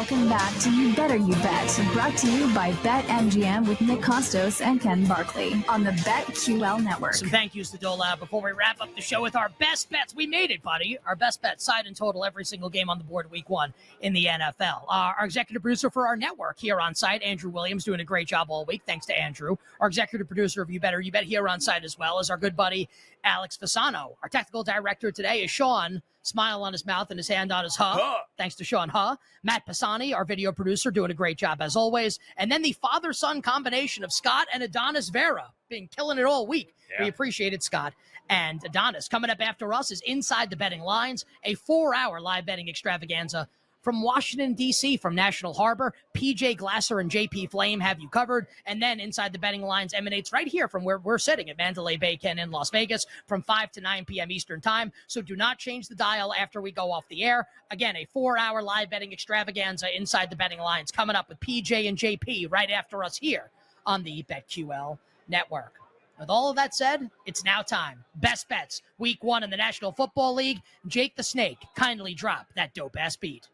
Welcome back to You Better You Bet, brought to you by BetMGM with Nick Kostos and Ken Barkley on the BetQL network. Some thank yous to out before we wrap up the show with our best bets. We made it, buddy. Our best bet, side and total, every single game on the board week one in the NFL. Uh, our executive producer for our network here on site, Andrew Williams, doing a great job all week. Thanks to Andrew. Our executive producer of You Better You Bet here on site as well as our good buddy, Alex Fasano. Our technical director today is Sean smile on his mouth and his hand on his huh. huh. Thanks to Sean Huh. Matt Pisani, our video producer, doing a great job as always. And then the father son combination of Scott and Adonis Vera being killing it all week. Yeah. We appreciate it, Scott. And Adonis coming up after us is Inside the Betting Lines, a four hour live betting extravaganza from Washington, D.C., from National Harbor. PJ Glasser and JP Flame have you covered. And then Inside the Betting Lines emanates right here from where we're sitting at Mandalay Bay Ken in Las Vegas from 5 to 9 p.m. Eastern Time. So do not change the dial after we go off the air. Again, a four hour live betting extravaganza Inside the Betting Lines coming up with PJ and JP right after us here on the BetQL network. With all of that said, it's now time. Best bets, week one in the National Football League. Jake the Snake, kindly drop that dope ass beat.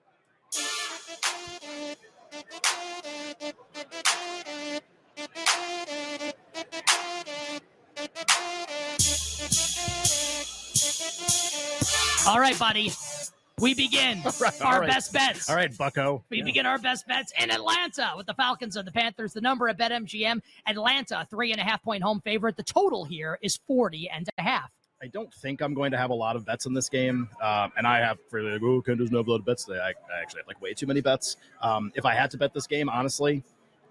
All right, buddy. We begin right, our right. best bets. All right, Bucko. We yeah. begin our best bets in Atlanta with the Falcons and the Panthers. The number at BetMGM, Atlanta, three and a half point home favorite. The total here is 40 and a half. I don't think I'm going to have a lot of bets in this game. Um, and I have for like, oh, Ken doesn't have a lot of bets today. I, I, actually have like way too many bets. Um, if I had to bet this game, honestly,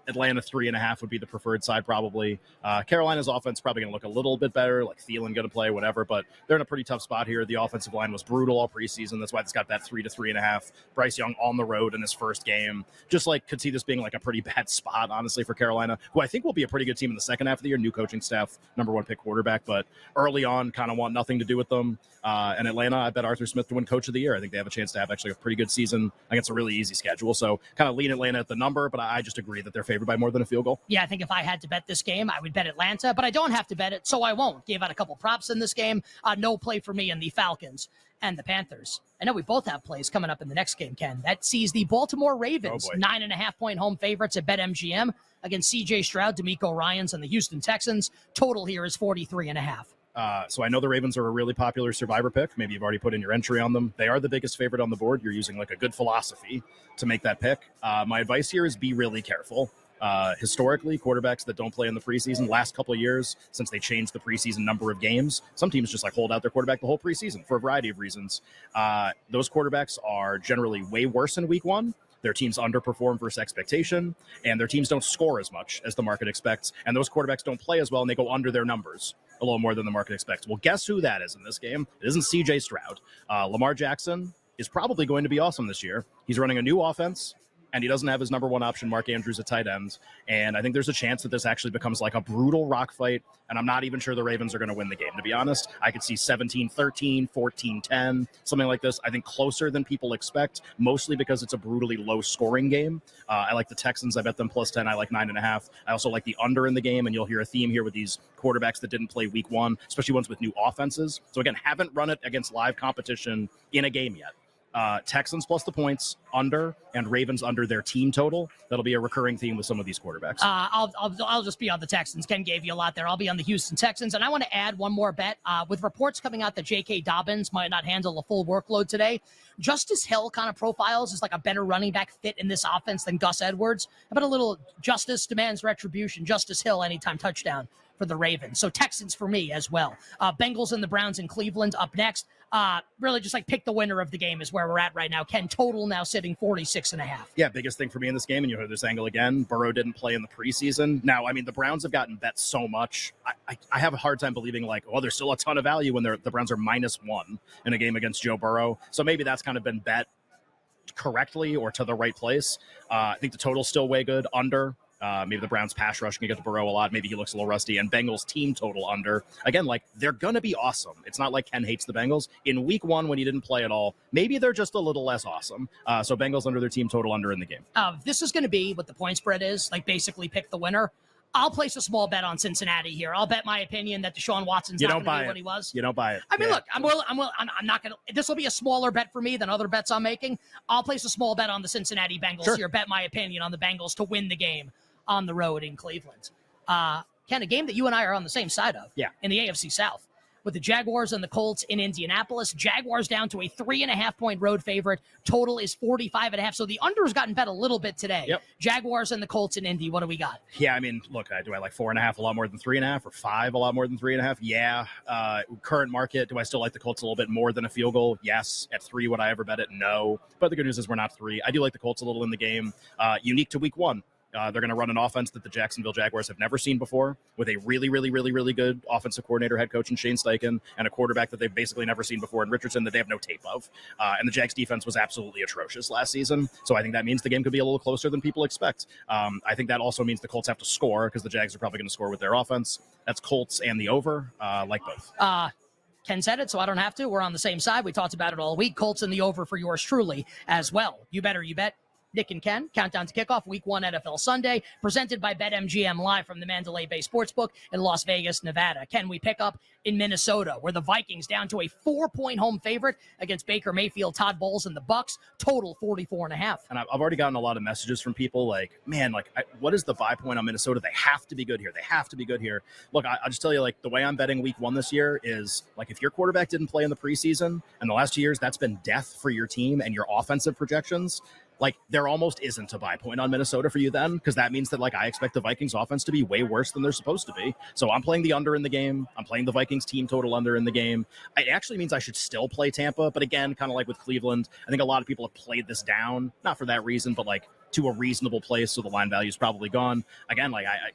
Atlanta three and a half would be the preferred side probably. Uh, Carolina's offense probably going to look a little bit better, like Thielen going to play, whatever. But they're in a pretty tough spot here. The offensive line was brutal all preseason. That's why it's got that three to three and a half. Bryce Young on the road in his first game. Just like could see this being like a pretty bad spot, honestly, for Carolina, who I think will be a pretty good team in the second half of the year. New coaching staff, number one pick quarterback, but early on, kind of want nothing to do with them. Uh, and Atlanta, I bet Arthur Smith to win Coach of the Year. I think they have a chance to have actually a pretty good season against a really easy schedule. So kind of lean Atlanta at the number, but I just agree that they're favored by more than a field goal. Yeah, I think if I had to bet this game, I would bet Atlanta, but I don't have to bet it, so I won't. Gave out a couple props in this game. Uh, no play for me in the Falcons and the Panthers. I know we both have plays coming up in the next game, Ken. That sees the Baltimore Ravens, oh nine and a half point home favorites at BetMGM against CJ Stroud, DeMeco Ryans, and the Houston Texans. Total here is 43 and a half. Uh, so I know the Ravens are a really popular survivor pick. Maybe you've already put in your entry on them. They are the biggest favorite on the board. You're using like a good philosophy to make that pick. Uh, my advice here is be really careful. Uh, historically, quarterbacks that don't play in the preseason, last couple of years since they changed the preseason number of games, some teams just like hold out their quarterback the whole preseason for a variety of reasons. Uh, those quarterbacks are generally way worse in week one. Their teams underperform versus expectation, and their teams don't score as much as the market expects. And those quarterbacks don't play as well, and they go under their numbers a little more than the market expects. Well, guess who that is in this game? It isn't CJ Stroud. Uh, Lamar Jackson is probably going to be awesome this year. He's running a new offense and he doesn't have his number one option, Mark Andrews, at tight end. And I think there's a chance that this actually becomes like a brutal rock fight. And I'm not even sure the Ravens are going to win the game, to be honest. I could see 17 13, 14 10, something like this. I think closer than people expect, mostly because it's a brutally low scoring game. Uh, I like the Texans. I bet them plus 10. I like nine and a half. I also like the under in the game. And you'll hear a theme here with these quarterbacks that didn't play week one, especially ones with new offenses. So again, haven't run it against live competition in a game yet uh, Texans plus the points under and Ravens under their team total. That'll be a recurring theme with some of these quarterbacks. Uh, I'll, I'll, I'll just be on the Texans. Ken gave you a lot there. I'll be on the Houston Texans. And I want to add one more bet. Uh, with reports coming out that J.K. Dobbins might not handle a full workload today, Justice Hill kind of profiles as like a better running back fit in this offense than Gus Edwards. How about a little justice demands retribution? Justice Hill anytime touchdown for the Ravens. So Texans for me as well. Uh, Bengals and the Browns in Cleveland up next. Uh, really just like pick the winner of the game is where we're at right now. Ken total now sitting 46 and a half. Yeah, biggest thing for me in this game, and you heard this angle again. Burrow didn't play in the preseason. Now, I mean, the Browns have gotten bet so much. I, I, I have a hard time believing like, oh, there's still a ton of value when the Browns are minus one in a game against Joe Burrow. So maybe that's kind of been bet correctly or to the right place. Uh, I think the total's still way good. Under uh, maybe the Browns pass rush can get the Burrow a lot. Maybe he looks a little rusty. And Bengals team total under. Again, like they're going to be awesome. It's not like Ken hates the Bengals. In week one, when he didn't play at all, maybe they're just a little less awesome. Uh, so Bengals under their team total under in the game. Uh, this is going to be what the point spread is. Like basically pick the winner. I'll place a small bet on Cincinnati here. I'll bet my opinion that Deshaun Watson's You not going to buy be it. what he was. You don't buy it. I mean, Yeah. look, I'm will, I'm will, I'm, I'm not going to. This will be a smaller bet for me than other bets I'm making. I'll place a small bet on the Cincinnati Bengals Sure. here. Bet my opinion on the Bengals to win the game on the road in Cleveland. Uh, Ken, a game that you and I are on the same side of. Yeah. In the AFC South. With the Jaguars and the Colts in Indianapolis. Jaguars down to a three and a half point road favorite. Total is 45 and a half. So the under has gotten bet a little bit today. Yep. Jaguars and the Colts in Indy. What do we got? Yeah, I mean, look, I- do I like four and a half a lot more than three and a half, or five a lot more than three and a half? Yeah. Uh, current market, do I still like the Colts a little bit more than a field goal? Yes. At three, would I ever bet it? No. But the good news is we're not three. I do like the Colts a little in the game. Uh, unique to week one. Uh, they're going to run an offense that the Jacksonville Jaguars have never seen before, with a really, really, really, really good offensive coordinator, head coach, and Shane Steichen, and a quarterback that they've basically never seen before in Richardson that they have no tape of. Uh, and the Jags defense was absolutely atrocious last season, so I think that means the game could be a little closer than people expect. Um, I think that also means the Colts have to score because the Jags are probably going to score with their offense. That's Colts and the over, uh, like both. Uh, Ken said it, so I don't have to. We're on the same side. We talked about it all week. Colts and the over for yours truly as well. You better, you bet. Nick and Ken, countdown to kickoff, week one NFL Sunday, presented by BetMGM live from the Mandalay Bay Sportsbook in Las Vegas, Nevada. Can we pick up in Minnesota, where the Vikings down to a four point home favorite against Baker Mayfield, Todd Bowles, and the Bucs, total 44 and a half. and I've already gotten a lot of messages from people like, man, like, I, what is the buy point on Minnesota? They have to be good here. They have to be good here. Look, I, I'll just tell you, like, the way I'm betting week one this year is like, if your quarterback didn't play in the preseason and the last two years, that's been death for your team and your offensive projections. Like, there almost isn't a buy point on Minnesota for you then, because that means that, like, I expect the Vikings offense to be way worse than they're supposed to be. So I'm playing the under in the game. I'm playing the Vikings team total under in the game. It actually means I should still play Tampa, but again, kind of like with Cleveland, I think a lot of people have played this down, not for that reason, but like to a reasonable place, so the line value is probably gone. Again, like I, I,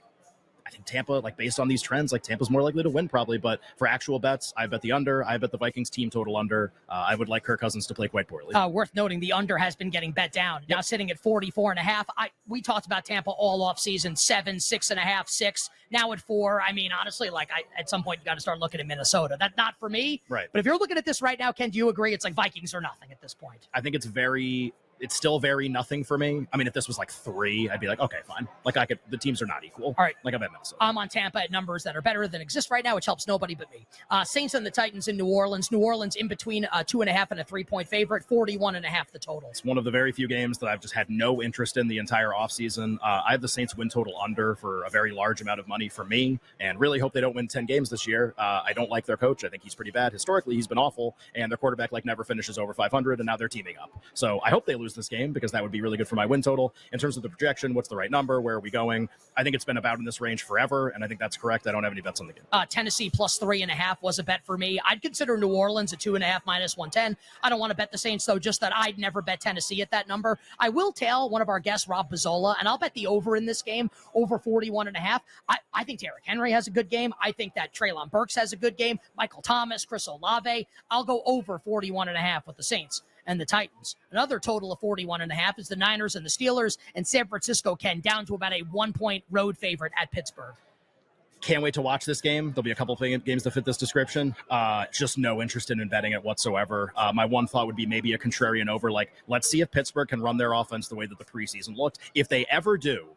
think Tampa, like based on these trends, like Tampa's more likely to win probably. But for actual bets, I bet the under. I bet the Vikings team total under. Uh, I would like Kirk Cousins to play quite poorly. Uh, worth noting, the under has been getting bet down. Now sitting at 44 and a half. I we talked about Tampa all off season, seven, six and a half, six. Now at four. I mean, honestly, like I at some point you got to start looking at Minnesota. That not for me. Right. But if you're looking at this right now, Ken, do you agree? It's like Vikings or nothing at this point. I think it's very. It's still very nothing for me. I mean, if this was like three, I'd be like, okay, fine. Like I could. The teams are not equal. All right. Like I've had Minnesota. I'm on Tampa at numbers that are better than exist right now, which helps nobody but me. Uh, Saints and the Titans in New Orleans. New Orleans in between a two and a half and a three point favorite, 41 and a half the total. It's one of the very few games that I've just had no interest in the entire offseason. Uh, I have the Saints win total under for a very large amount of money for me, and really hope they don't win 10 games this year. Uh, I don't like their coach. I think he's pretty bad. Historically, he's been awful, and their quarterback like never finishes over 500, and now they're teaming up. So I hope they lose this game because that would be really good for my win total. In terms of the projection, what's the right number? Where are we going? I think it's been about in this range forever, and I think that's correct. I don't have any bets on the game. Uh, Tennessee plus three and a half was a bet for me. I'd consider New Orleans a two and a half minus 110. I don't want to bet the Saints, though, just that I'd never bet Tennessee at that number. I will tell one of our guests, Rob Pizzola, and I'll bet the over in this game, over 41 and a half. I, I think Derrick Henry has a good game. I think that Treylon Burks has a good game. Michael Thomas, Chris Olave. I'll go over 41 and a half with the Saints and the Titans. Another total of 41 and a half is the Niners and the Steelers, and San Francisco can down to about a one point road favorite at Pittsburgh. Can't wait to watch this game. There'll be a couple of games that fit this description. Uh, just no interest in betting it whatsoever. Uh, my one thought would be maybe a contrarian over. Like, let's see if Pittsburgh can run their offense the way that the preseason looked. If they ever do,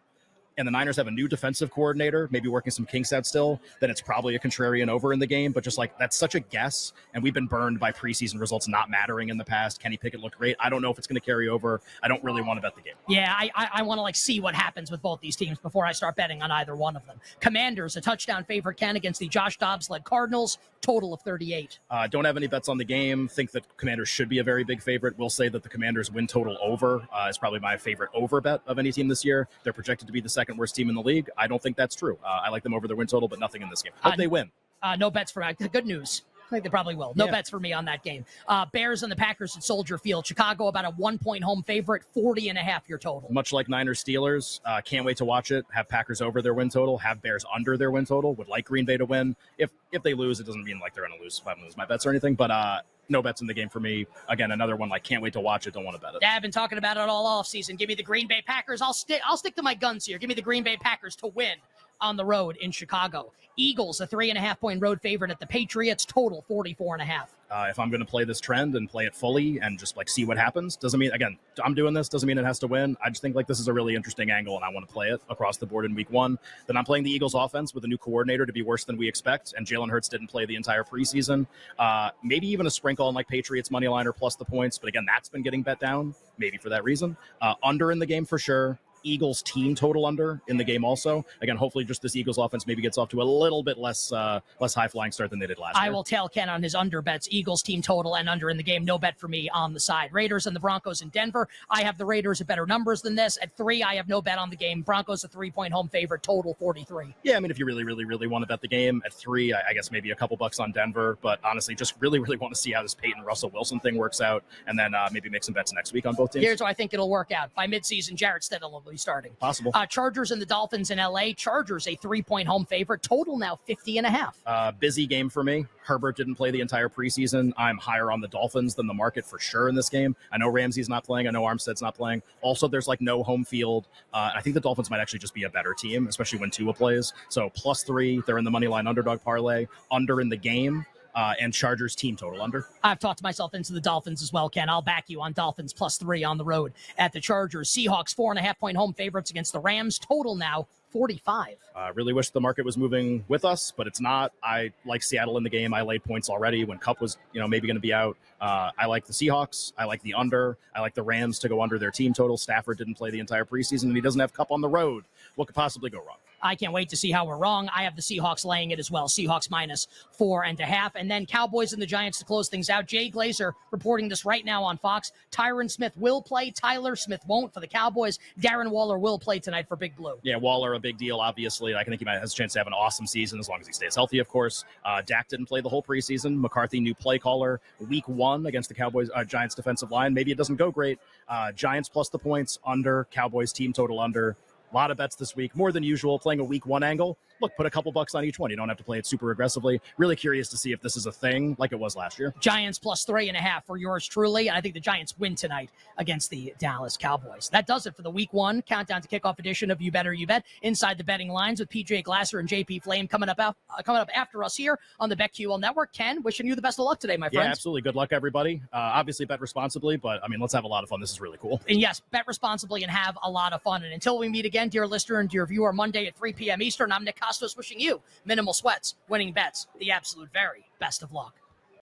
and the Niners have a new defensive coordinator, maybe working some kinks out still, then it's probably a contrarian over in the game. But just like that's such a guess, and we've been burned by preseason results not mattering in the past. Kenny Pickett looked great. I don't know if it's going to carry over. I don't really want to bet the game. Yeah, I I, I want to like see what happens with both these teams before I start betting on either one of them. Commanders a touchdown favorite can against the Josh Dobbs led Cardinals. total of 38. Uh, don't have any bets on the game. Think that Commanders should be a very big favorite. We'll say that the Commanders win total over uh, is probably my favorite over bet of any team this year. They're projected to be the second worst team in the league. I don't think that's true. Uh, I like them over their win total, but nothing in this game. Hope Uh, they win. Uh, no bets for me. Good news. I think they probably will. No Yeah. bets for me on that game. Uh, Bears and the Packers at Soldier Field. Chicago about a one point home favorite, 40 and a half your total. Much like Niners Steelers, uh, can't wait to watch it. Have Packers over their win total. Have Bears under their win total. Would like Green Bay to win. If if they lose, it doesn't mean like they're going to lose. I don't lose my bets or anything, but uh, no bets in the game for me. Again, another one like can't wait to watch it. Don't want to bet it. Yeah, I've been talking about it all off season. Give me the Green Bay Packers. I'll stick. I'll stick to my guns here. Give me the Green Bay Packers to win on the road in Chicago. Eagles a three and a half point road favorite at the Patriots. Total 44 and a half. Uh, if I'm going to play this trend and play it fully and just like see what happens, doesn't mean again I'm doing this doesn't mean it has to win. I just think like this is a really interesting angle and I want to play it across the board in week one. Then I'm playing the Eagles offense with a new coordinator to be worse than we expect, and Jalen Hurts didn't play the entire preseason. Uh, maybe even a sprinkle on like Patriots money line or plus the points, but again that's been getting bet down maybe for that reason. Uh, under in the game for sure. Eagles team total under in the game also. Again, hopefully just this Eagles offense maybe gets off to a little bit less uh, less high flying start than they did last I year. will tell Ken on his under bets. Eagles team total and under in the game. No bet for me on the side. Raiders and the Broncos in Denver. I have the Raiders at better numbers than this. At three, I have no bet on the game. Broncos a three point home favorite. Total 43. Yeah, I mean, if you really, really, really want to bet the game at three, I, I guess maybe a couple bucks on Denver. But honestly, just really, really want to see how this Payton Russell Wilson thing works out, and then uh, maybe make some bets next week on both teams. Here's how I think it'll work out. By midseason, Jarrett Stidham will be starting. Possible. Uh, Chargers and the Dolphins in LA. Chargers a three point home favorite. Total now 50 and a half. Uh, busy game for me. Herbert didn't play the entire preseason. I'm higher on the Dolphins than the market for sure in this game. I know Ramsey's not playing. I know Armstead's not playing. Also, there's like no home field. Uh, I think the Dolphins might actually just be a better team, especially when Tua plays. So plus three, they're in the money line underdog parlay, under in the game, uh, and Chargers team total under. I've talked myself into the Dolphins as well, Ken. I'll back you on Dolphins plus three on the road at the Chargers. Seahawks four and a half point home favorites against the Rams. Total now 45. Uh, really wish the market was moving with us, but it's not. I like Seattle in the game. I laid points already when Kupp was, you know, maybe going to be out. Uh, I like the Seahawks. I like the under. I like the Rams to go under their team total. Stafford didn't play the entire preseason, and he doesn't have Kupp on the road. What could possibly go wrong? I can't wait to see how we're wrong. I have the Seahawks laying it as well. Seahawks minus four and a half. And then Cowboys and the Giants to close things out. Jay Glazer reporting this right now on Fox. Tyron Smith will play. Tyler Smith won't for the Cowboys. Darren Waller will play tonight for Big Blue. Yeah, Waller, a big deal, obviously. I think he might has a chance to have an awesome season as long as he stays healthy, of course. Uh, Dak didn't play the whole preseason. McCarthy, new play caller, week one against the Cowboys, uh, Giants defensive line. Maybe it doesn't go great. Uh, Giants plus the points under, Cowboys team total under. A lot of bets this week, more than usual, playing a week one angle. Look, put a couple bucks on each one. You don't have to play it super aggressively. Really curious to see if this is a thing like it was last year. Giants plus three and a half for yours truly. And I think the Giants win tonight against the Dallas Cowboys. That does it for the week one countdown to kickoff edition of You Better You Bet Inside the Betting Lines with PJ Glasser and JP Flame coming up uh, coming up after us here on the BetQL Network. Ken, wishing you the best of luck today, my Yeah, absolutely. Good luck, everybody. Uh, obviously, bet responsibly, but I mean, let's have a lot of fun. This is really cool. And yes, bet responsibly and have a lot of fun. And until we meet again, dear listener and dear viewer, Monday at 3 p.m. Eastern, I'm Nick Kostos wishing you minimal sweats, winning bets, the absolute very best of luck.